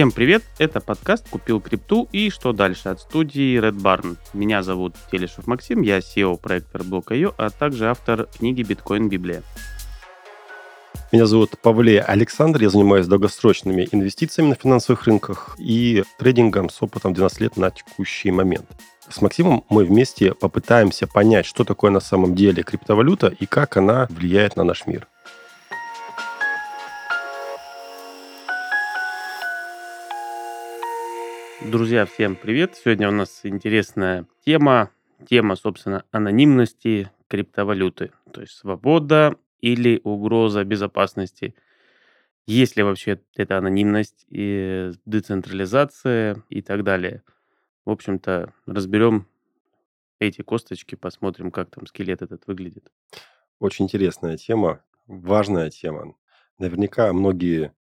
Всем привет, это подкаст «Купил крипту» и «Что дальше» от студии Red Barn. Меня зовут Телешев Максим, я SEO проекта Block.io, а также автор книги «Биткоин Библия». Меня зовут Павле Александр, я занимаюсь долгосрочными инвестициями на финансовых рынках и трейдингом с опытом 12 лет на текущий момент. С Максимом мы вместе попытаемся понять, что такое на самом деле криптовалюта и как она влияет на наш мир. Друзья, всем привет! Сегодня у нас интересная тема. Тема, собственно, анонимности криптовалюты. То есть свобода или угроза безопасности. Есть ли вообще эта анонимность, и децентрализация и так далее. В общем-то, разберем эти косточки, посмотрим, как там скелет этот выглядит. Очень интересная тема, важная тема. Наверняка многие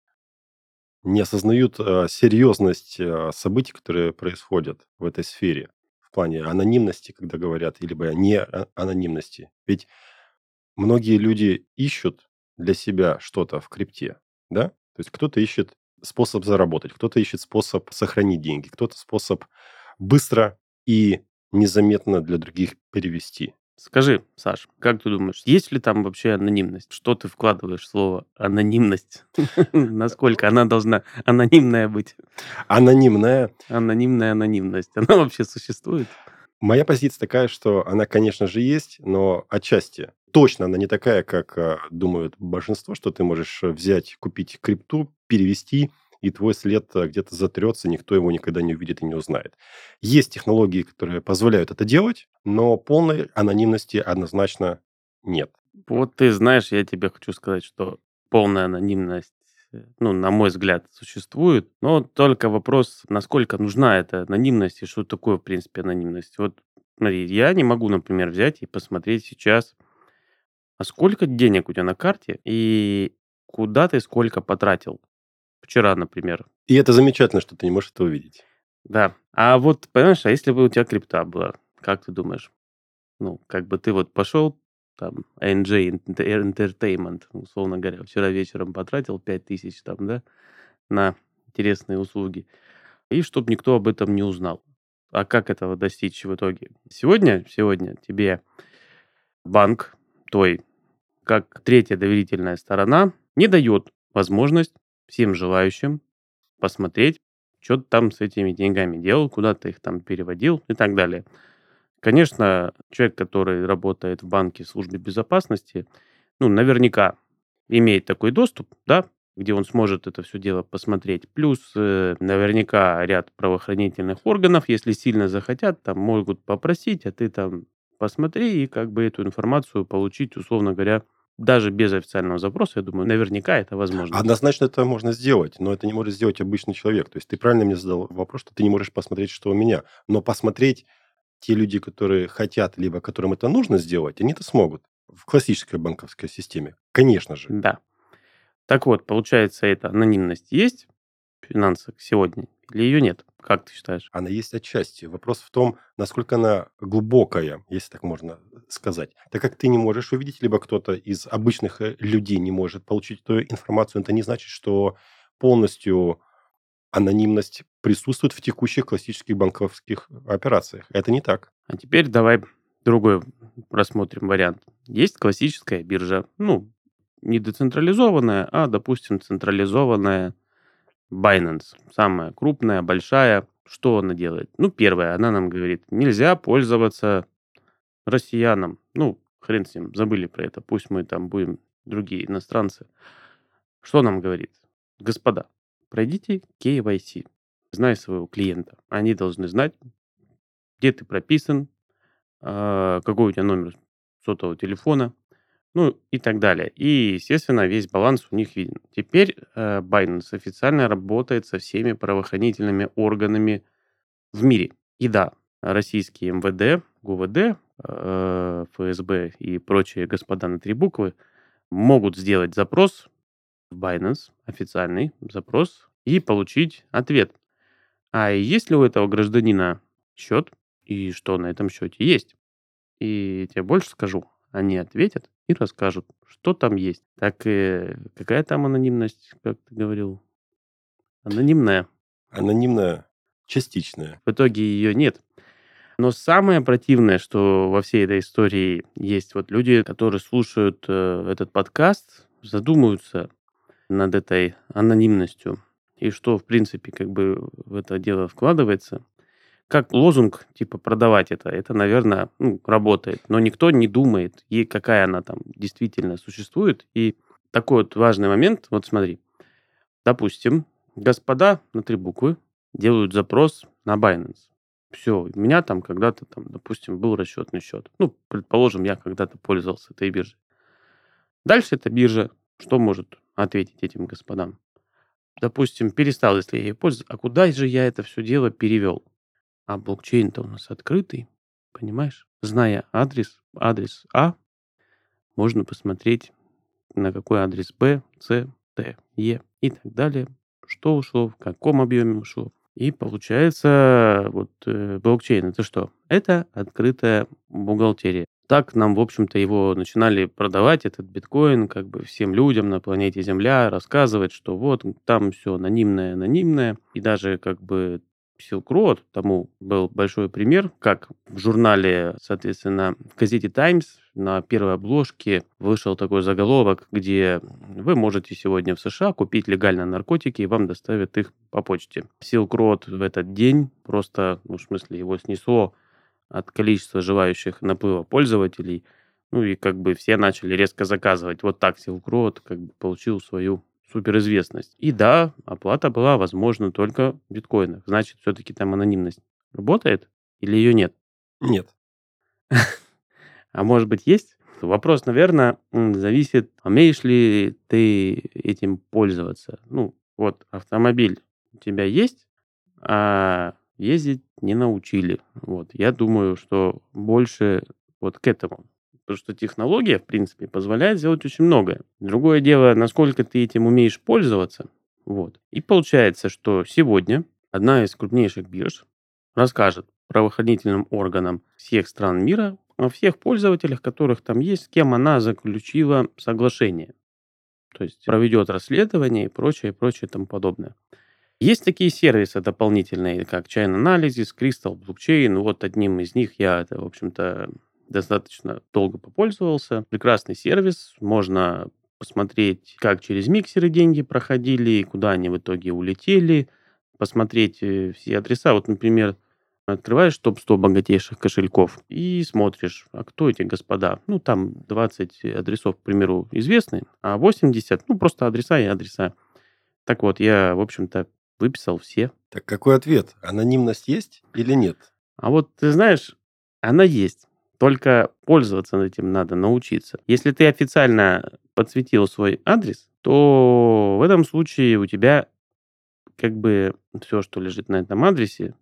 не осознают э, серьезность э, событий, которые происходят в этой сфере в плане анонимности, когда говорят, либо не анонимности. Ведь многие люди ищут для себя что-то в крипте, да? То есть кто-то ищет способ заработать, кто-то ищет способ сохранить деньги, кто-то способ быстро и незаметно для других перевести. Скажи, Саш, как ты думаешь, есть ли там вообще анонимность? Что ты вкладываешь в слово анонимность? Насколько она должна анонимная быть? Анонимная. Анонимная анонимность. Она вообще существует? Моя позиция такая, что она, конечно же, есть, но отчасти. Точно она не такая, как а, думают большинство, что ты можешь взять, купить крипту, перевести – и твой след э, где-то затрется, никто его никогда не увидит и не узнает. Есть технологии, которые позволяют это делать, но полной анонимности однозначно нет. Вот ты знаешь, я тебе хочу сказать, что полная анонимность э, ну, на мой взгляд, существует. Но только вопрос, насколько нужна эта анонимность и что такое, в принципе, анонимность. Вот смотри, я не могу, например, взять и посмотреть сейчас, а сколько денег у тебя на карте и куда ты сколько потратил. Вчера, например. И это замечательно, что ты не можешь это увидеть. Да. А вот, понимаешь, а если бы у тебя крипта была, как ты думаешь? Ну, как бы ты вот пошел, там, NJ Entertainment, условно говоря, вчера вечером потратил 5000 там, да, на интересные услуги, и чтобы никто об этом не узнал. А как этого достичь в итоге? Сегодня, сегодня тебе банк твой, как третья доверительная сторона, не дает возможность всем желающим посмотреть, что там с этими деньгами делал, куда ты их там переводил и так далее. Конечно, человек, который работает в банке службе безопасности, ну, наверняка имеет такой доступ, да, где он сможет это все дело посмотреть. Плюс э, наверняка ряд правоохранительных органов, если сильно захотят, там могут попросить, а ты там посмотри и как бы эту информацию получить, условно говоря, даже без официального запроса, я думаю, наверняка это возможно. Однозначно это можно сделать, но это не может сделать обычный человек. То есть ты правильно мне задал вопрос, что ты не можешь посмотреть, что у меня. Но посмотреть те люди, которые хотят, либо которым это нужно сделать, они это смогут в классической банковской системе. Конечно же. Да. Так вот, получается, эта анонимность есть в финансах сегодня или ее нет? Как ты считаешь? Она есть отчасти. Вопрос в том, насколько она глубокая, если так можно сказать. Так как ты не можешь увидеть, либо кто-то из обычных э, людей не может получить эту информацию, это не значит, что полностью анонимность присутствует в текущих классических банковских операциях. Это не так. А теперь давай другой рассмотрим вариант. Есть классическая биржа, ну, не децентрализованная, а, допустим, централизованная Binance, самая крупная, большая. Что она делает? Ну, первое, она нам говорит, нельзя пользоваться россиянам. Ну, хрен с ним, забыли про это. Пусть мы там будем другие иностранцы. Что нам говорит? Господа, пройдите KYC. Знай своего клиента. Они должны знать, где ты прописан, а, какой у тебя номер сотового телефона, ну и так далее. И, естественно, весь баланс у них виден. Теперь э, Binance официально работает со всеми правоохранительными органами в мире. И да, российские МВД, ГУВД, э, ФСБ и прочие господа на три буквы могут сделать запрос в Binance, официальный запрос, и получить ответ. А есть ли у этого гражданина счет, и что на этом счете есть? И тебе больше скажу, они ответят и расскажут, что там есть. Так э, какая там анонимность, как ты говорил? Анонимная. Анонимная, частичная. В итоге ее нет. Но самое противное, что во всей этой истории есть вот люди, которые слушают э, этот подкаст, задумаются над этой анонимностью и что, в принципе, как бы в это дело вкладывается. Как лозунг, типа, продавать это, это, наверное, ну, работает. Но никто не думает, и какая она там действительно существует. И такой вот важный момент, вот смотри, допустим, господа на три буквы делают запрос на Binance. Все, у меня там когда-то, там, допустим, был расчетный счет. Ну, предположим, я когда-то пользовался этой биржей. Дальше эта биржа что может ответить этим господам? Допустим, перестал, если я ее пользоваться, а куда же я это все дело перевел? А блокчейн-то у нас открытый, понимаешь? Зная адрес, адрес А, можно посмотреть, на какой адрес Б, С, Т, Е и так далее, что ушло, в каком объеме ушло. И получается, вот э, блокчейн это что? Это открытая бухгалтерия. Так нам, в общем-то, его начинали продавать, этот биткоин, как бы всем людям на планете Земля, рассказывать, что вот там все анонимное, анонимное. И даже как бы Road, тому был большой пример, как в журнале, соответственно, в газете Times на первой обложке вышел такой заголовок, где вы можете сегодня в США купить легально наркотики, и вам доставят их по почте. Road в этот день просто, ну, в смысле, его снесло от количества желающих наплыва пользователей, ну и как бы все начали резко заказывать. Вот так Road как бы получил свою суперизвестность. И да, оплата была возможна только в биткоинах. Значит, все-таки там анонимность работает или ее нет? Нет. А может быть, есть? Вопрос, наверное, зависит, умеешь ли ты этим пользоваться. Ну, вот автомобиль у тебя есть, а ездить не научили. Вот. Я думаю, что больше вот к этому Потому что технология, в принципе, позволяет сделать очень многое. Другое дело, насколько ты этим умеешь пользоваться. Вот. И получается, что сегодня одна из крупнейших бирж расскажет правоохранительным органам всех стран мира о всех пользователях, которых там есть, с кем она заключила соглашение. То есть проведет расследование и прочее, и прочее и тому подобное. Есть такие сервисы дополнительные, как Chain Analysis, Crystal Blockchain. Вот одним из них я, в общем-то, достаточно долго попользовался. Прекрасный сервис, можно посмотреть, как через миксеры деньги проходили, куда они в итоге улетели, посмотреть э, все адреса. Вот, например, открываешь топ-100 богатейших кошельков и смотришь, а кто эти господа? Ну, там 20 адресов, к примеру, известны, а 80, ну, просто адреса и адреса. Так вот, я, в общем-то, выписал все. Так какой ответ? Анонимность есть или нет? А вот, ты знаешь, она есть. Только пользоваться этим надо научиться. Если ты официально подсветил свой адрес, то в этом случае у тебя как бы все, что лежит на этом адресе,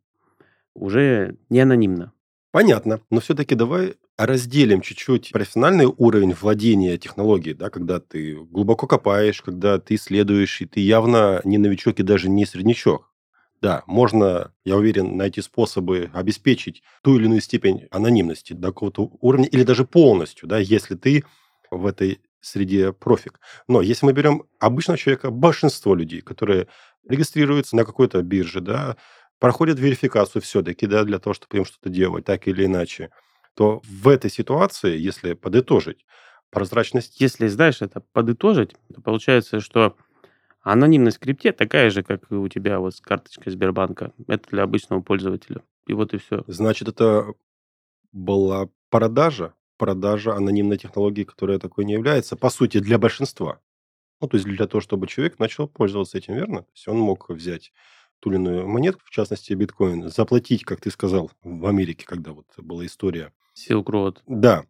уже не анонимно. Понятно. Но все-таки давай разделим чуть-чуть профессиональный уровень владения технологией, да, когда ты глубоко копаешь, когда ты исследуешь, и ты явно не новичок и даже не среднячок. Да, можно, я уверен, найти способы обеспечить ту или иную степень анонимности до какого-то уровня или даже полностью, да, если ты в этой среде профик. Но если мы берем обычного человека, большинство людей, которые регистрируются на какой-то бирже, да, проходят верификацию все-таки, да, для того, чтобы им что-то делать, так или иначе, то в этой ситуации, если подытожить, прозрачность... Если, знаешь, это подытожить, то получается, что Анонимность в крипте такая же, как и у тебя вот с карточкой Сбербанка. Это для обычного пользователя. И вот и все. Значит, это была продажа, продажа анонимной технологии, которая такой не является, по сути, для большинства. Ну, то есть для того, чтобы человек начал пользоваться этим, верно? То есть он мог взять ту или иную монетку, в частности биткоин, заплатить, как ты сказал, в Америке, когда вот была история. Silk Road. Да,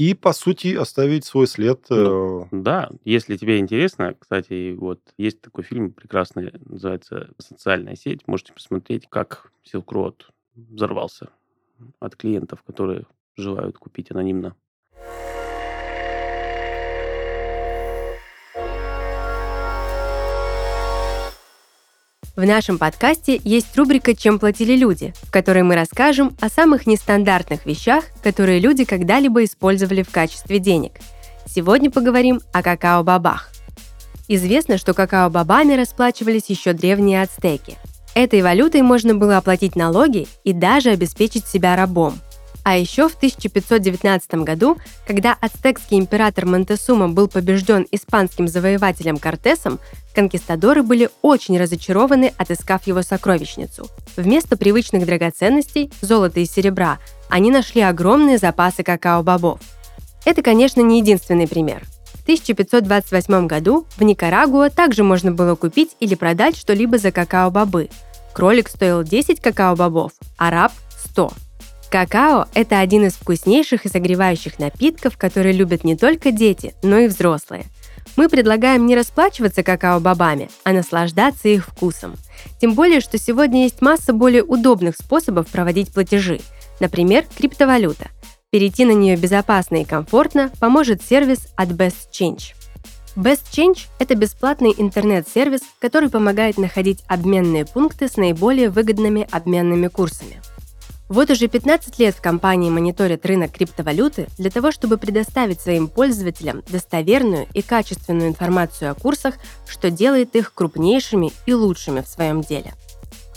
и, по сути, оставить свой след. Ну, да, если тебе интересно, кстати, вот есть такой фильм прекрасный, называется «Социальная сеть». Можете посмотреть, как Silk Road взорвался от клиентов, которые желают купить анонимно. В нашем подкасте есть рубрика «Чем платили люди», в которой мы расскажем о самых нестандартных вещах, которые люди когда-либо использовали в качестве денег. Сегодня поговорим о какао-бобах. Известно, что какао-бобами расплачивались еще древние ацтеки. Этой валютой можно было оплатить налоги и даже обеспечить себя рабом. А еще в 1519 году, когда ацтекский император Монтесума был побежден испанским завоевателем Кортесом, конкистадоры были очень разочарованы, отыскав его сокровищницу. Вместо привычных драгоценностей, золота и серебра, они нашли огромные запасы какао-бобов. Это, конечно, не единственный пример. В 1528 году в Никарагуа также можно было купить или продать что-либо за какао-бобы. Кролик стоил 10 какао-бобов, а раб – 100. Какао – это один из вкуснейших и согревающих напитков, которые любят не только дети, но и взрослые. Мы предлагаем не расплачиваться какао-бобами, а наслаждаться их вкусом. Тем более, что сегодня есть масса более удобных способов проводить платежи, например, криптовалюта – Перейти на нее безопасно и комфортно поможет сервис от Best Change. Best Change – это бесплатный интернет-сервис, который помогает находить обменные пункты с наиболее выгодными обменными курсами. Вот уже 15 лет в компании мониторят рынок криптовалюты для того, чтобы предоставить своим пользователям достоверную и качественную информацию о курсах, что делает их крупнейшими и лучшими в своем деле.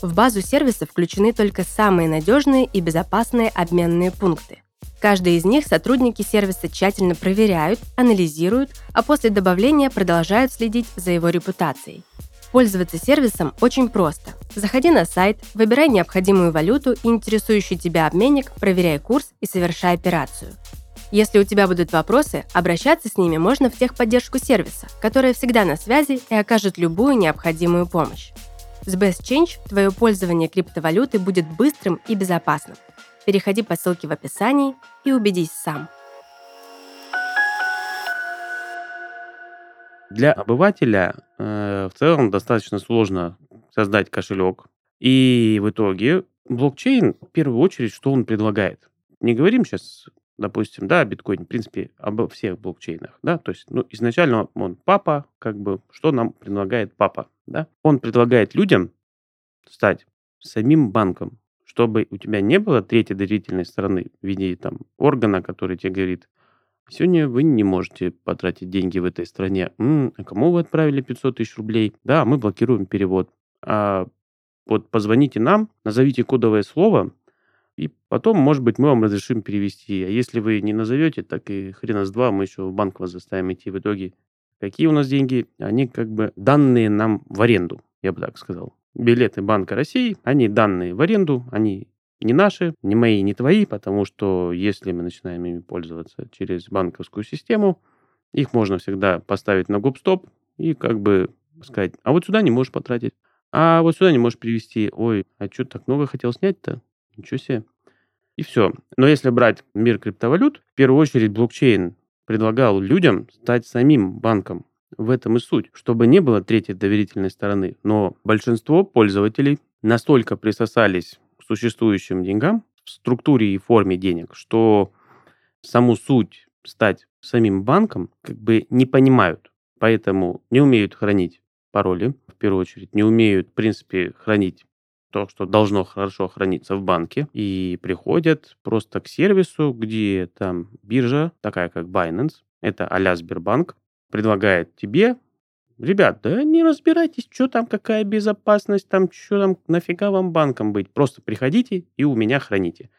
В базу сервиса включены только самые надежные и безопасные обменные пункты. Каждый из них сотрудники сервиса тщательно проверяют, анализируют, а после добавления продолжают следить за его репутацией. Пользоваться сервисом очень просто. Заходи на сайт, выбирай необходимую валюту и интересующий тебя обменник, проверяй курс и совершай операцию. Если у тебя будут вопросы, обращаться с ними можно в техподдержку сервиса, которая всегда на связи и окажет любую необходимую помощь. С Best Change твое пользование криптовалюты будет быстрым и безопасным. Переходи по ссылке в описании и убедись сам. Для обывателя э, в целом достаточно сложно создать кошелек. И в итоге блокчейн, в первую очередь, что он предлагает? Не говорим сейчас, допустим, да, биткоин, в принципе, обо всех блокчейнах, да, то есть, ну, изначально он папа, как бы, что нам предлагает папа, да? Он предлагает людям стать самим банком, чтобы у тебя не было третьей доверительной стороны в виде там органа, который тебе говорит, сегодня вы не можете потратить деньги в этой стране. М-м, кому вы отправили 500 тысяч рублей? Да, мы блокируем перевод. А вот позвоните нам, назовите кодовое слово, и потом, может быть, мы вам разрешим перевести. А если вы не назовете, так и хрена с два, мы еще в банк вас заставим идти в итоге. Какие у нас деньги? Они как бы данные нам в аренду, я бы так сказал билеты Банка России, они данные в аренду, они не наши, не мои, не твои, потому что если мы начинаем ими пользоваться через банковскую систему, их можно всегда поставить на гоп-стоп и как бы сказать, а вот сюда не можешь потратить, а вот сюда не можешь перевести. Ой, а что так много хотел снять-то? Ничего себе. И все. Но если брать мир криптовалют, в первую очередь блокчейн предлагал людям стать самим банком. В этом и суть, чтобы не было третьей доверительной стороны. Но большинство пользователей настолько присосались существующим деньгам в структуре и форме денег, что саму суть стать самим банком как бы не понимают. Поэтому не умеют хранить пароли, в первую очередь, не умеют, в принципе, хранить то, что должно хорошо храниться в банке, и приходят просто к сервису, где там биржа, такая как Binance, это а Сбербанк, предлагает тебе, ребят, да не разбирайтесь, что там, какая безопасность, там, что там, нафига вам банком быть. Просто приходите и у меня храните.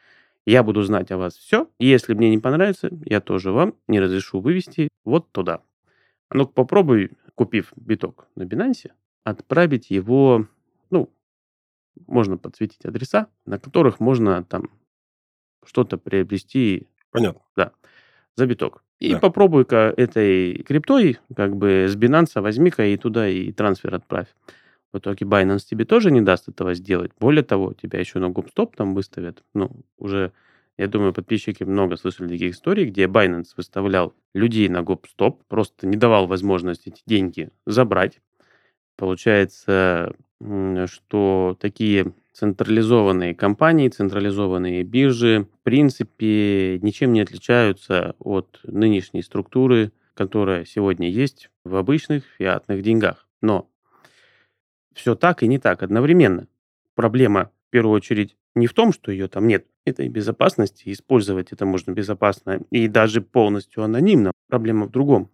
Я буду знать о вас все. И если мне не понравится, я тоже вам не разрешу вывести вот туда. А ну попробуй, купив биток на Binance, отправить его, ну, можно подсветить адреса, на которых можно там что-то приобрести. Понятно. Да, за биток. И Да. попробуй-ка этой криптой, как бы с Binance возьми-ка и туда и трансфер отправь. В итоге Binance тебе тоже не даст этого сделать. Более того, тебя еще на губстоп там выставят. Ну, уже, я думаю, подписчики много слышали таких историй, где Binance выставлял людей на губстоп, просто не давал возможности эти деньги забрать. Получается, что такие централизованные компании, централизованные биржи, в принципе, ничем не отличаются от нынешней структуры, которая сегодня есть в обычных фиатных деньгах. Но все так и не так одновременно. Проблема, в первую очередь, не в том, что ее там нет, этой безопасности, использовать это можно безопасно и даже полностью анонимно. Проблема в другом.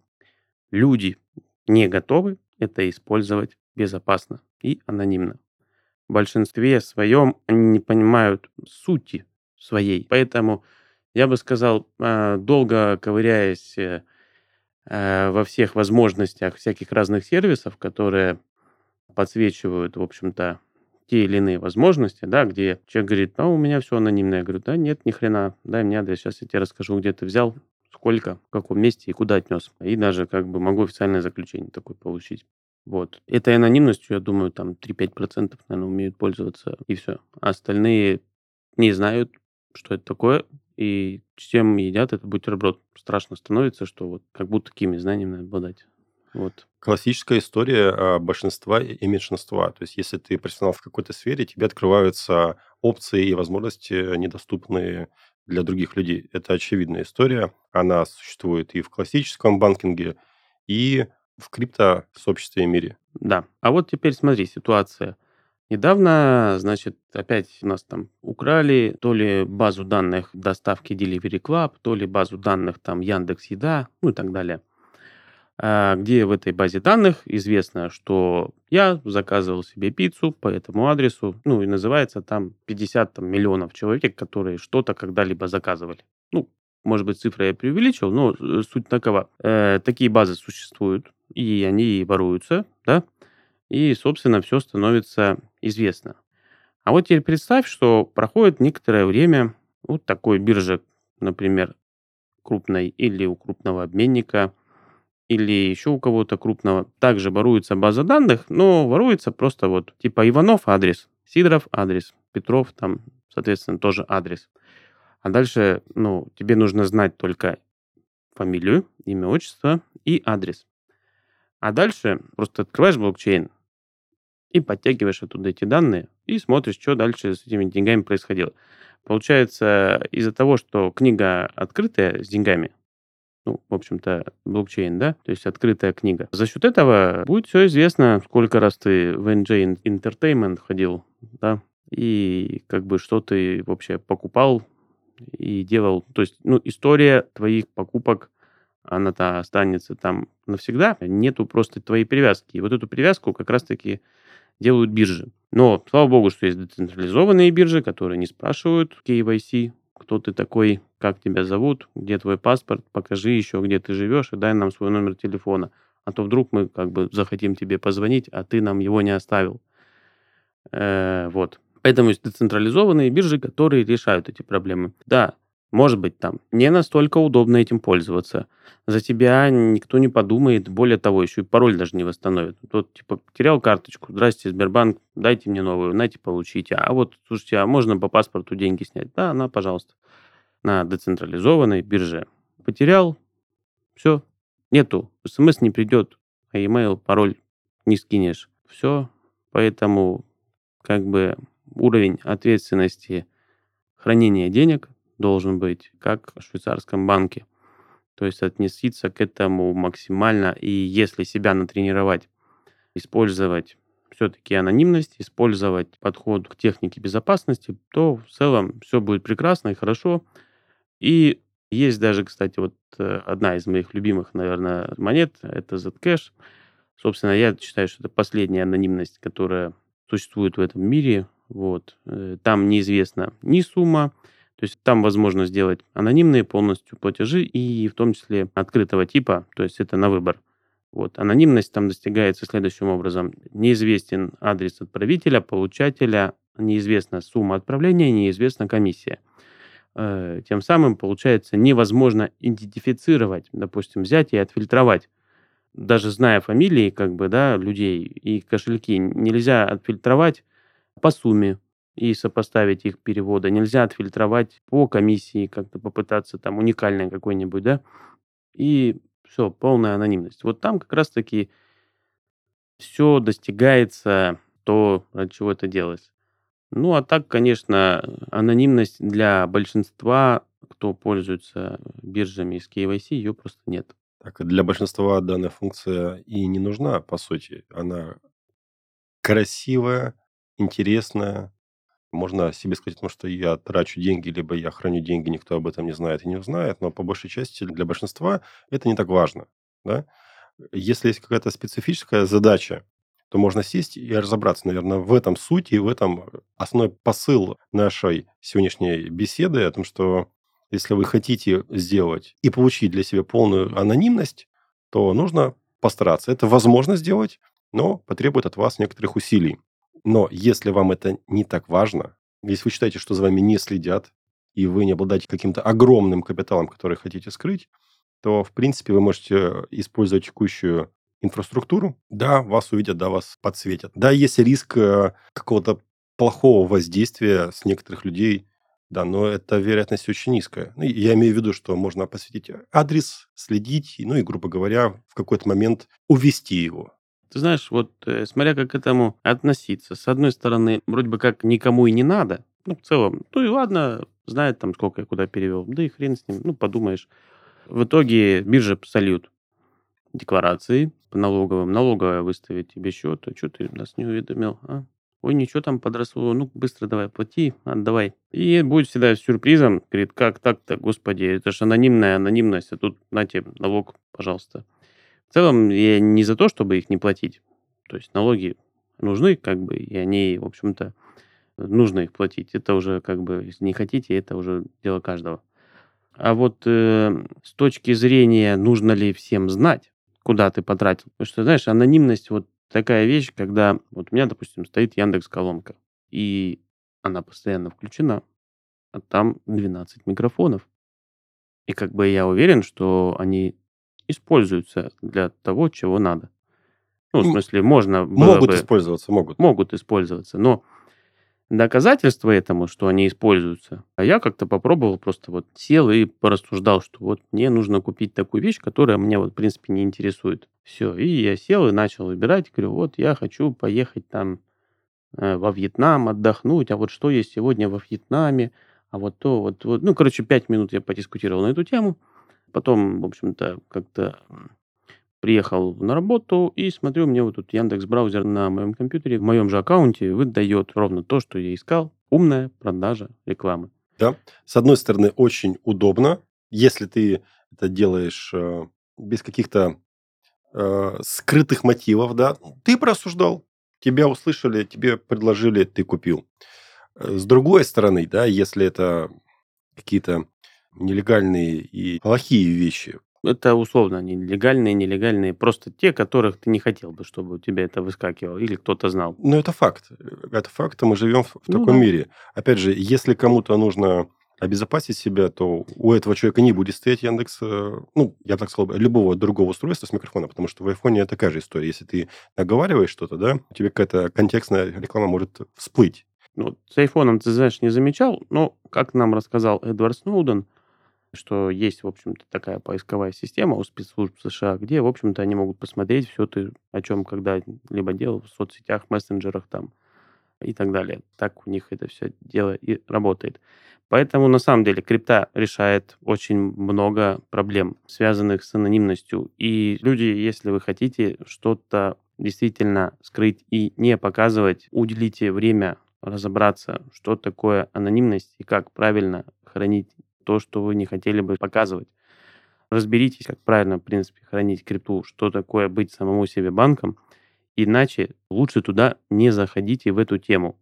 Люди не готовы это использовать безопасно и анонимно. Большинстве своем они не понимают сути своей. Поэтому я бы сказал, а, долго ковыряясь э, э, во всех возможностях всяких разных сервисов, которые подсвечивают, в общем-то, те или иные возможности, да, где человек говорит, а у меня все анонимно. Я говорю, да нет, ни хрена, дай мне адрес, сейчас я тебе расскажу, где ты взял, сколько, в каком месте и куда отнес. И даже как бы могу официальное заключение такое получить. Вот. Этой анонимностью, я думаю, там 3-5% наверное, умеют пользоваться, и все. А остальные не знают, что это такое, и чем едят этот бутерброд. Страшно становится, что вот как будто такими знаниями надо обладать. Вот. Классическая история а, большинства и меньшинства. То есть, если ты профессионал в какой-то сфере, тебе открываются опции и возможности, недоступные для других людей. Это очевидная история. Она существует и в классическом банкинге, и в крипто-сообществе и мире. Да. А вот теперь смотри, ситуация. Недавно, значит, опять у нас там украли то ли базу данных доставки Delivery Club, то ли базу данных там Яндекс Еда, ну и так далее. А, где в этой базе данных известно, что я заказывал себе пиццу по этому адресу, ну и называется там 50 там, миллионов человек, которые что-то когда-либо заказывали. Ну, может быть, цифры я преувеличил, но э, суть такова. Э, такие базы существуют, и они воруются, да, и, собственно, все становится известно. А вот теперь представь, что проходит некоторое время вот такой биржи, например, крупной или у крупного обменника, или еще у кого-то крупного, также воруется база данных, но воруется просто вот типа Иванов адрес, Сидоров адрес, Петров там, соответственно, тоже адрес. А дальше, ну, тебе нужно знать только фамилию, имя, отчество и адрес. А дальше просто открываешь блокчейн, и подтягиваешь оттуда эти данные и смотришь, что дальше с этими деньгами происходило. Получается, из-за того, что книга открытая с деньгами, ну, в общем-то, блокчейн, да, то есть открытая книга. За счет этого будет все известно, сколько раз ты в NJ Entertainment ходил, да, и как бы что ты вообще покупал и делал. То есть, ну, история твоих покупок, она-то останется там навсегда. Нету просто твоей привязки. И вот эту привязку как раз-таки делают биржи. Но, слава богу, что есть децентрализованные биржи, которые не спрашивают KYC, кто ты такой, как тебя зовут, где твой паспорт, покажи еще, где ты живешь, и дай нам свой номер телефона. А то вдруг мы как бы захотим тебе позвонить, а ты нам его не оставил. Э, вот. Поэтому есть децентрализованные биржи, которые решают эти проблемы. Да, может быть, там не настолько удобно этим пользоваться. За тебя никто не подумает. Более того, еще и пароль даже не восстановит. Тот, типа, потерял карточку. Здрасте, Сбербанк, дайте мне новую, найте, получите. А вот, слушайте, а можно по паспорту деньги снять? Да, на, пожалуйста. На децентрализованной бирже. Потерял, все, нету. СМС не придет, а e-mail, пароль не скинешь. Все, поэтому как бы уровень ответственности хранения денег должен быть, как в швейцарском банке. То есть относиться к этому максимально, и если себя натренировать, использовать все-таки анонимность, использовать подход к технике безопасности, то в целом все будет прекрасно и хорошо. И есть даже, кстати, вот э, одна из моих любимых, наверное, монет, это Zcash. Собственно, я считаю, что это последняя анонимность, которая существует в этом мире. Вот. Э, там неизвестна ни сумма, то есть там возможно сделать анонимные полностью платежи и в том числе открытого типа, то есть это на выбор. Вот. Анонимность там достигается следующим образом. Неизвестен адрес отправителя, получателя, неизвестна сумма отправления, неизвестна комиссия. Э, тем самым, получается, невозможно идентифицировать, допустим, взять и отфильтровать. Даже зная фамилии как бы, да, людей и кошельки, нельзя отфильтровать по сумме, и сопоставить их переводы. Нельзя отфильтровать по комиссии, как-то попытаться там уникальное какой-нибудь, да, и все, полная анонимность. Вот там как раз-таки все достигается то, от чего это делается. Ну, а так, конечно, анонимность для большинства, кто пользуется биржами с KYC, ее просто нет. Так, для большинства данная функция и не нужна, по сути. Она красивая, интересная, можно себе сказать, потому что я трачу деньги, либо я храню деньги, никто об этом не знает и не узнает, но по большей части для большинства это не так важно. Да? Если есть какая-то специфическая задача, то можно сесть и разобраться, наверное, в этом сути и в этом основной посыл нашей сегодняшней беседы о том, что если вы хотите сделать и получить для себя полную анонимность, то нужно постараться. Это возможно сделать, но потребует от вас некоторых усилий. Но если вам это не так важно, если вы считаете, что за вами не следят, и вы не обладаете каким-то огромным капиталом, который хотите скрыть, то, в принципе, вы можете использовать текущую инфраструктуру. Да, вас увидят, да, вас подсветят. Да, есть риск э, какого-то плохого воздействия с некоторых людей, да, но эта вероятность очень низкая. Ну, я имею в виду, что можно посвятить адрес, следить, ну и, грубо говоря, в какой-то момент увести его. Ты знаешь, вот э, смотря как к этому относиться. С одной стороны, вроде бы как никому и не надо. Ну, в целом, ну и ладно, знает там, сколько я куда перевел. Да и хрен с ним, ну, подумаешь. В итоге биржа сольют декларации по налоговым. Налоговая выставит тебе счет. А что ты нас не уведомил, а? Ой, ничего там подросло, ну быстро давай, плати, отдавай. И будет всегда сюрпризом, говорит, как так-то, господи, это же анонимная анонимность, а тут, нате, налог, пожалуйста. В целом, я не за то, чтобы их не платить. То есть налоги нужны, как бы, и они, в общем-то, нужно их платить. Это уже, как бы, если не хотите, это уже дело каждого. А вот э, с точки зрения, нужно ли всем знать, куда ты потратил. Потому что, знаешь, анонимность, вот такая вещь, когда вот у меня, допустим, стоит Яндекс колонка, и она постоянно включена, а там 12 микрофонов. И как бы я уверен, что они используются для того, чего надо. Ну, в смысле, можно было Могут бы... использоваться, могут. Могут использоваться, но доказательства этому, что они используются. А я как-то попробовал, просто вот сел и порассуждал, что вот мне нужно купить такую вещь, которая меня вот в принципе не интересует. Все, и я сел и начал выбирать, говорю, вот я хочу поехать там э, во Вьетнам отдохнуть, а вот что есть сегодня во Вьетнаме, а вот то, вот, вот. Ну, короче, пять минут я подискутировал на эту тему. Потом, в общем-то, как-то приехал на работу и смотрю, мне вот тут Яндекс браузер на моем компьютере, в моем же аккаунте выдает ровно то, что я искал. Умная продажа рекламы. Да. С одной стороны, очень удобно, если ты это делаешь э, без каких-то э, скрытых мотивов, да. Ты просуждал, тебя услышали, тебе предложили, ты купил. Э, с другой стороны, да, если это какие-то нелегальные и плохие вещи, это условно они легальные, нелегальные, просто те, которых ты не хотел бы, чтобы у тебя это выскакивало или кто-то знал. Ну, это факт. Это факт, мы живем в, в ну, таком да. мире. Опять же, если кому-то нужно обезопасить себя, то у этого человека не будет стоять Яндекс, э, ну, я так сказал, любого другого устройства с микрофона, потому что в айфоне такая же история. Если ты наговариваешь что-то, да, у тебя какая-то контекстная реклама может всплыть. Ну, с айфоном ты, знаешь, не замечал, но, как нам рассказал Эдвард Сноуден, что есть, в общем-то, такая поисковая система у спецслужб США, где, в общем-то, они могут посмотреть все ты, о чем когда-либо делал в соцсетях, мессенджерах там и так далее. Так у них это все дело и работает. Поэтому, на самом деле, крипта решает очень много проблем, связанных с анонимностью. И люди, если вы хотите что-то действительно скрыть и не показывать, уделите время разобраться, что такое анонимность и как правильно хранить то, что вы не хотели бы показывать. Разберитесь, как правильно, в принципе, хранить крипту, что такое быть самому себе банком. Иначе лучше туда не заходите в эту тему.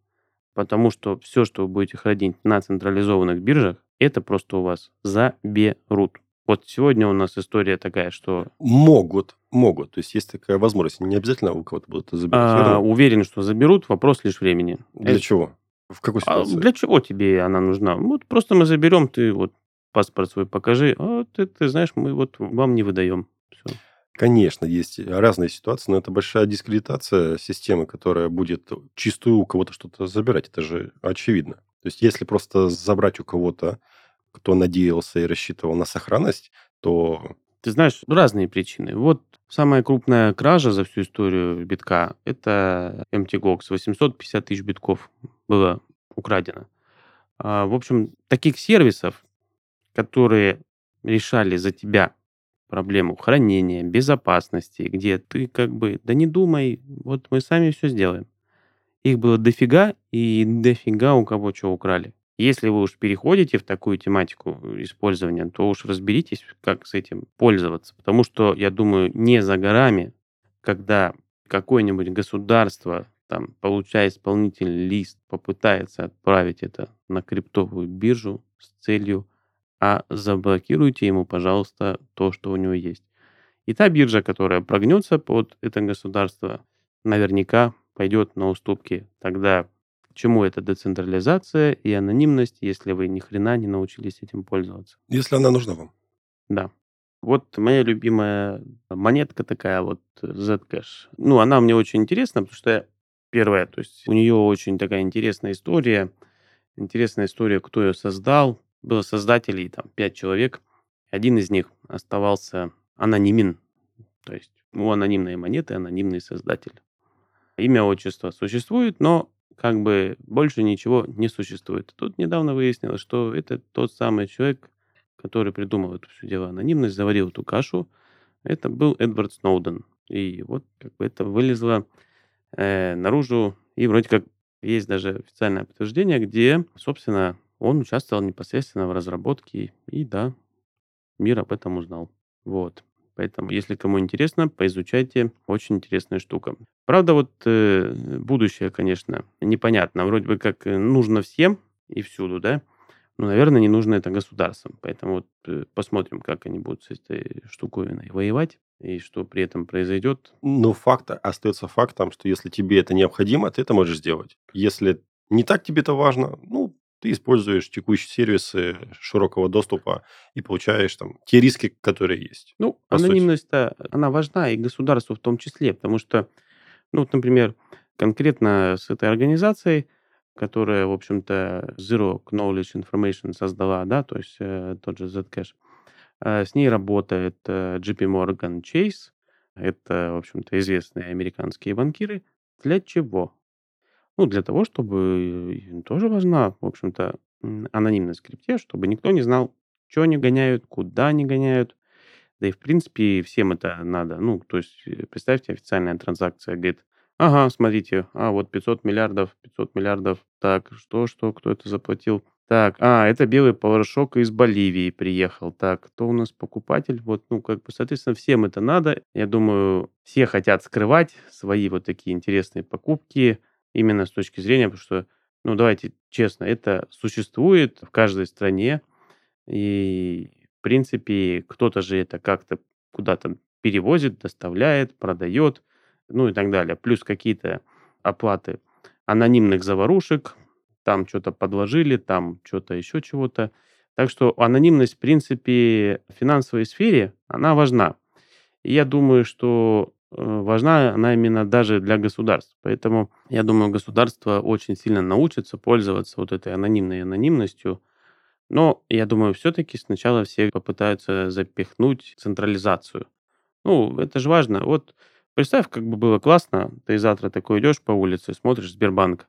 Потому что все, что вы будете хранить на централизованных биржах, это просто у вас заберут. Вот сегодня у нас история такая, что... Могут, могут. То есть есть такая возможность. Не обязательно у кого-то будут забирать. А, уверен, что заберут. Вопрос лишь времени. Для это... чего? В какой а ситуации? А для чего тебе она нужна? Вот просто мы заберем, ты вот паспорт свой покажи, а ты, ты знаешь, мы вот вам не выдаем. Все. Конечно, есть разные ситуации, но это большая дискредитация системы, которая будет чистую у кого-то что-то забирать. Это же очевидно. То есть, если просто забрать у кого-то, кто надеялся и рассчитывал на сохранность, то... Ты знаешь, разные причины. Вот самая крупная кража за всю историю битка – это MTGOX. 850 тысяч битков было украдено. А, в общем, таких сервисов, которые решали за тебя проблему хранения, безопасности, где ты как бы, да не думай, вот мы сами все сделаем. Их было дофига, и дофига у кого что украли. Если вы уж переходите в такую тематику использования, то уж разберитесь, как с этим пользоваться. Потому что, я думаю, не за горами, когда какое-нибудь государство, там, получая исполнительный лист, попытается отправить это на криптовую биржу с целью, а заблокируйте ему, пожалуйста, то, что у него есть. И та биржа, которая прогнется под это государство, наверняка пойдет на уступки. Тогда к чему эта децентрализация и анонимность, если вы ни хрена не научились этим пользоваться? Если она нужна вам. Да. Вот моя любимая монетка такая вот Zcash. Ну, она мне очень интересна, потому что первое, то есть у нее очень такая интересная история. Интересная история, кто ее создал. Было создателей там пять человек. Один из них оставался анонимен. То есть у анонимной монеты анонимный создатель. Имя, отчество существует, но как бы больше ничего не существует. Тут недавно выяснилось, что это тот самый человек, который придумал это все дело анонимность, заварил эту кашу. Это был Эдвард Сноуден. И вот как бы это вылезло э, наружу. И вроде как есть даже официальное подтверждение, где, собственно, он участвовал непосредственно в разработке. И да, мир об этом узнал. Вот. Поэтому, если кому интересно, поизучайте. Очень интересная штука. Правда, вот э, будущее, конечно, непонятно. Вроде бы как э, нужно всем и всюду, да? Но, наверное, не нужно это государством. Поэтому вот э, посмотрим, как они будут с этой штуковиной воевать и что при этом произойдет. Но факт остается фактом, что если тебе это необходимо, ты это можешь сделать. Если не так тебе это важно, ну, ты используешь текущие сервисы широкого доступа и получаешь там те риски, которые есть. Ну, анонимность-то, она важна и государству в том числе, потому что, ну, вот, например, конкретно с этой организацией, которая, в общем-то, Zero Knowledge Information создала, да, то есть э, тот же Zcash, э, с ней работает э, JP Morgan Chase, это, в общем-то, известные американские банкиры. Для чего? Ну, для того, чтобы тоже важна, в общем-то, анонимность в крипте, чтобы никто не знал, что они гоняют, куда они гоняют. Да и, в принципе, всем это надо. Ну, то есть, э, представьте, официальная транзакция говорит, ага, смотрите, а вот 500 миллиардов, 500 миллиардов, так, что, что, кто это заплатил? Так, а, это белый порошок из Боливии приехал. Так, кто у нас покупатель? Вот, ну, как бы, соответственно, всем это надо. Я думаю, все хотят скрывать свои вот такие интересные покупки, Именно с точки зрения, потому что, ну, давайте честно, это существует в каждой стране, и, в принципе, кто-то же это как-то куда-то перевозит, доставляет, продает, ну и так далее. Плюс какие-то оплаты анонимных заварушек, там что-то подложили, там что-то еще чего-то. Так что анонимность, в принципе, в финансовой сфере, она важна. И я думаю, что важна она именно даже для государств. Поэтому я думаю, государство очень сильно научится пользоваться вот этой анонимной анонимностью. Но я думаю, все-таки сначала все попытаются запихнуть централизацию. Ну, это же важно. Вот представь, как бы было классно, ты завтра такой идешь по улице, смотришь Сбербанк,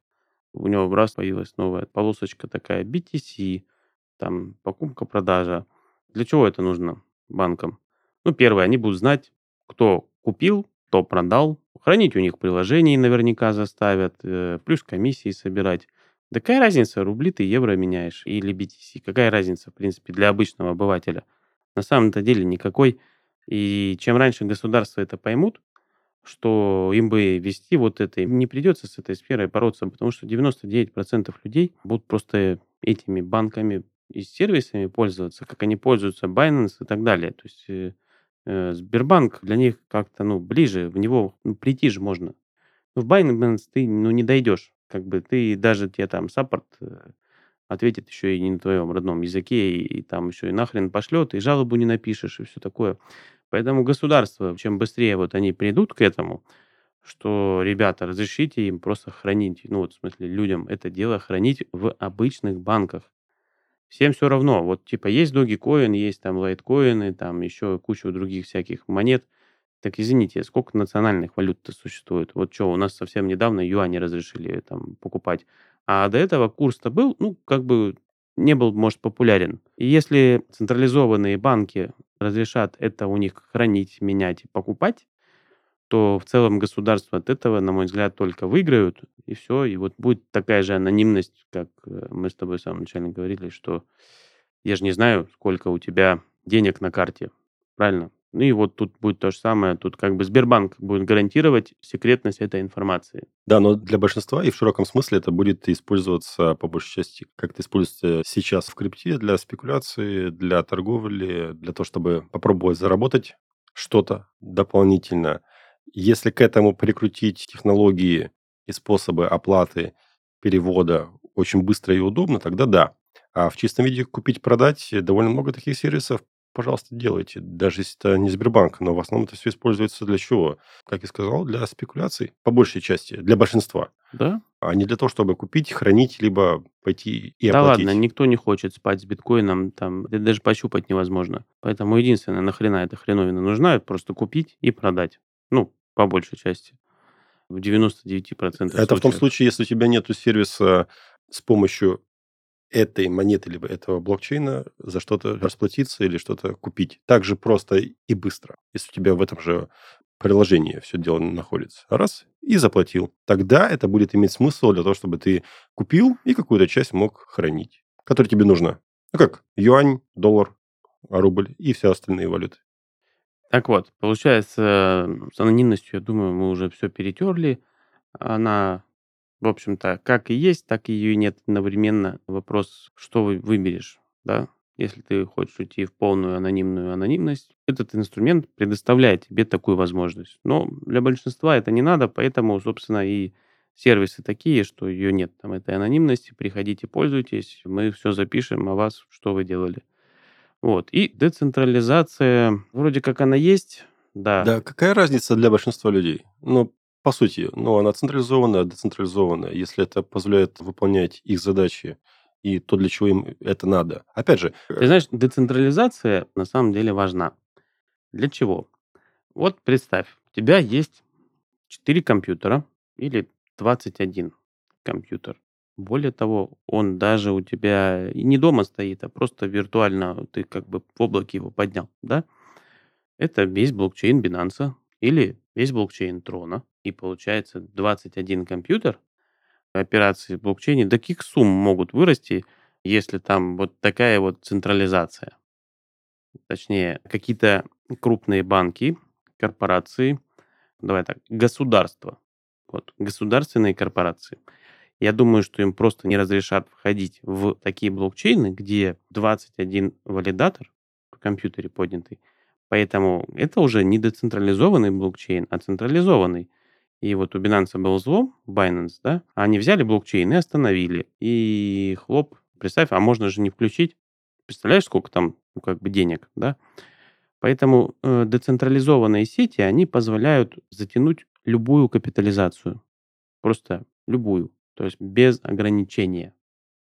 у него раз появилась новая полосочка такая, BTC, там покупка-продажа. Для чего это нужно банкам? Ну, первое, они будут знать, кто купил, то продал. Хранить у них приложение наверняка заставят, э, плюс комиссии собирать. Да какая разница, рубли ты евро меняешь или BTC? Какая разница, в принципе, для обычного обывателя? На самом-то деле никакой. И чем раньше государства это поймут, что им бы вести вот это, им не придется с этой сферой бороться, потому что 99% людей будут просто этими банками и сервисами пользоваться, как они пользуются Binance и так далее. То есть Э, Сбербанк для них как-то, ну, ближе, в него ну, прийти же можно. Но в Binance ты, ну, не дойдешь. Как бы ты даже тебе там саппорт э, ответит еще и не на твоем родном языке, и, и там еще и нахрен пошлет, и жалобу не напишешь, и все такое. Поэтому государство, чем быстрее вот они придут к этому, что, ребята, разрешите им просто хранить, ну, вот в смысле людям это дело хранить в обычных банках. Всем все равно. Вот типа есть Dogecoin, есть там лайткоины, там еще куча других всяких монет. Так извините, сколько национальных валют-то существует? Вот что, у нас совсем недавно юани разрешили там покупать. А до этого курс-то был, ну, как бы не был, может, популярен. И если централизованные банки разрешат это у них хранить, менять и покупать, то в целом государство от этого, на мой взгляд, только выиграют, и все. И вот будет такая же анонимность, как э, мы с тобой в самом начале говорили, что я же не знаю, сколько у тебя денег на карте, правильно? Ну и вот тут будет то же самое. Тут как бы Сбербанк будет гарантировать секретность этой информации. Да, но для большинства и в широком смысле это будет использоваться по большей части, как это используется сейчас в крипте для спекуляции, для торговли, для того, чтобы попробовать заработать что-то дополнительно. Если к этому прикрутить технологии и способы оплаты, перевода очень быстро и удобно, тогда да. А в чистом виде купить-продать довольно много таких сервисов пожалуйста, делайте. Даже если это не Сбербанк, но в основном это все используется для чего? Как я сказал, для спекуляций, по большей части, для большинства. Да? А не для того, чтобы купить, хранить, либо пойти и да оплатить. ладно, никто не хочет спать с биткоином, там, это даже пощупать невозможно. Поэтому единственное, нахрена эта хреновина нужна, это просто купить и продать. Ну, по большей части. В 99% Это случаев. в том случае, если у тебя нет сервиса с помощью этой монеты либо этого блокчейна за что-то расплатиться или что-то купить. Так же просто и быстро, если у тебя в этом же приложении все дело находится. Раз, и заплатил. Тогда это будет иметь смысл для того, чтобы ты купил и какую-то часть мог хранить, которая тебе нужна. Ну как, юань, доллар, рубль и все остальные валюты. Так вот, получается, с анонимностью, я думаю, мы уже все перетерли. Она в общем-то, как и есть, так и ее и нет одновременно. Вопрос, что вы выберешь, да? Если ты хочешь уйти в полную анонимную анонимность, этот инструмент предоставляет тебе такую возможность. Но для большинства это не надо, поэтому, собственно, и сервисы такие, что ее нет, там этой анонимности, приходите, пользуйтесь, мы все запишем о вас, что вы делали. Вот. И децентрализация, вроде как она есть, да. Да, какая разница для большинства людей? Ну, по сути, ну, она централизованная, децентрализованная, если это позволяет выполнять их задачи и то, для чего им это надо. Опять же... Ты знаешь, децентрализация на самом деле важна. Для чего? Вот представь, у тебя есть 4 компьютера или 21 компьютер. Более того, он даже у тебя не дома стоит, а просто виртуально ты как бы в облаке его поднял, да? Это весь блокчейн Binance или весь блокчейн Трона и получается 21 компьютер, операции в блокчейне, до каких сумм могут вырасти, если там вот такая вот централизация? Точнее, какие-то крупные банки, корпорации, давай так, государства, вот, государственные корпорации. Я думаю, что им просто не разрешат входить в такие блокчейны, где 21 валидатор в компьютере поднятый. Поэтому это уже не децентрализованный блокчейн, а централизованный. И вот у Binance был взлом, Binance, да, они взяли блокчейн и остановили. И хлоп, представь, а можно же не включить. Представляешь, сколько там ну, как бы денег, да? Поэтому э, децентрализованные сети, они позволяют затянуть любую капитализацию. Просто любую. То есть без ограничения.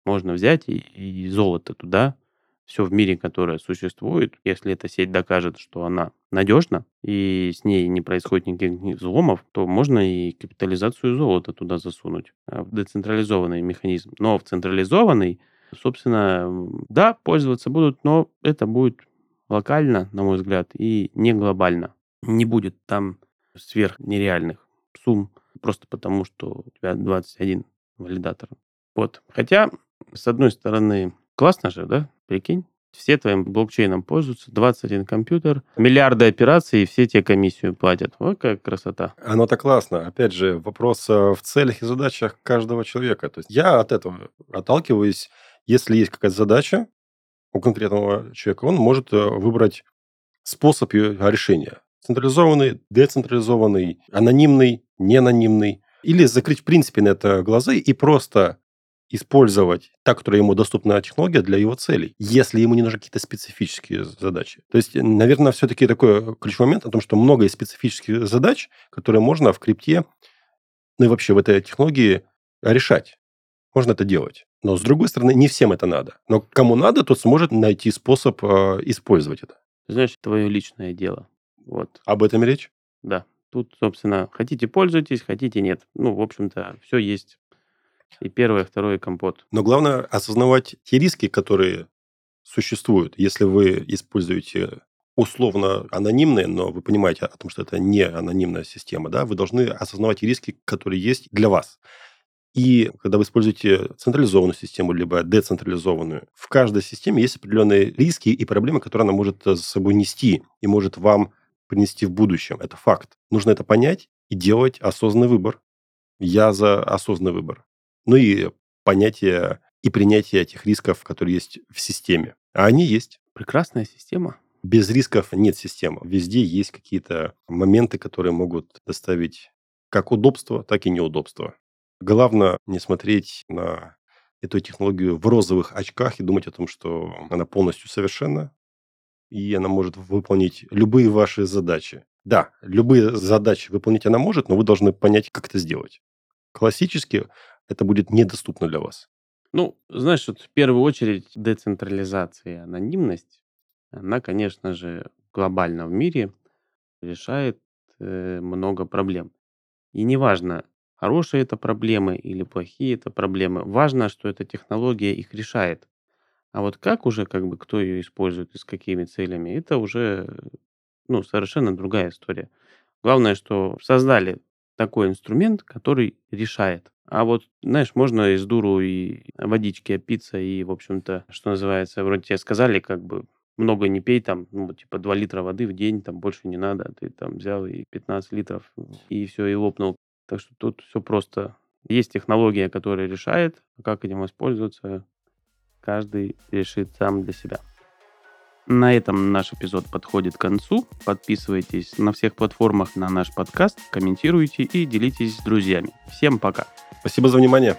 Можно взять и, и золото туда все в мире, которое существует, если эта сеть докажет, что она надежна и с ней не происходит никаких взломов, то можно и капитализацию золота туда засунуть а, децентрализованный механизм. Но в централизованный, собственно, да, пользоваться будут, но это будет локально, на мой взгляд, и не глобально. Не будет там сверх нереальных сумм, просто потому что у тебя 21 валидатор. Вот. Хотя, с одной стороны, классно же, да? Прикинь, все твоим блокчейном пользуются, 21 компьютер, миллиарды операций, и все тебе комиссию платят. Вот какая красота. Оно-то классно. Опять же, вопрос э, в целях и задачах каждого человека. То есть я от этого отталкиваюсь. Если есть какая-то задача у конкретного человека, он может э, выбрать способ ее решения. Централизованный, децентрализованный, анонимный, неанонимный. Или закрыть в принципе на это глаза и просто использовать та, которая ему доступна технология для его целей, если ему не нужны какие-то специфические задачи. То есть, наверное, все-таки такой ключевой момент о том, что много есть специфических задач, которые можно в крипте, ну и вообще в этой технологии решать. Можно это делать. Но, с другой стороны, не всем это надо. Но кому надо, тот сможет найти способ э, использовать это. знаешь, твое личное дело. Вот. Об этом речь? Да. Тут, собственно, хотите пользуйтесь, хотите нет. Ну, в общем-то, все есть и первое, второе компот. Но главное осознавать те риски, которые существуют, если вы используете условно анонимные, но вы понимаете о том, что это не анонимная система, да, вы должны осознавать риски, которые есть для вас. И когда вы используете централизованную систему, либо децентрализованную, в каждой системе есть определенные риски и проблемы, которые она может за собой нести и может вам принести в будущем. Это факт. Нужно это понять и делать осознанный выбор. Я за осознанный выбор. Ну и понятие и принятие этих рисков, которые есть в системе. А они есть. Прекрасная система. Без рисков нет системы. Везде есть какие-то моменты, которые могут доставить как удобство, так и неудобство. Главное не смотреть на эту технологию в розовых очках и думать о том, что она полностью совершенна, и она может выполнить любые ваши задачи. Да, любые задачи выполнить она может, но вы должны понять, как это сделать. Классически это будет недоступно для вас. Ну, знаешь, вот в первую очередь децентрализация и анонимность, она, конечно же, глобально в мире решает э, много проблем. И неважно, хорошие это проблемы или плохие это проблемы, важно, что эта технология их решает. А вот как уже, как бы, кто ее использует и с какими целями, это уже, ну, совершенно другая история. Главное, что создали такой инструмент, который решает. А вот, знаешь, можно из дуру и водички опиться, и, в общем-то, что называется, вроде тебе сказали, как бы, много не пей, там, ну, типа 2 литра воды в день, там, больше не надо, а ты там взял и 15 литров, и все, и лопнул. Так что тут все просто. Есть технология, которая решает, как этим воспользоваться, каждый решит сам для себя. На этом наш эпизод подходит к концу. Подписывайтесь на всех платформах на наш подкаст, комментируйте и делитесь с друзьями. Всем пока. Спасибо за внимание.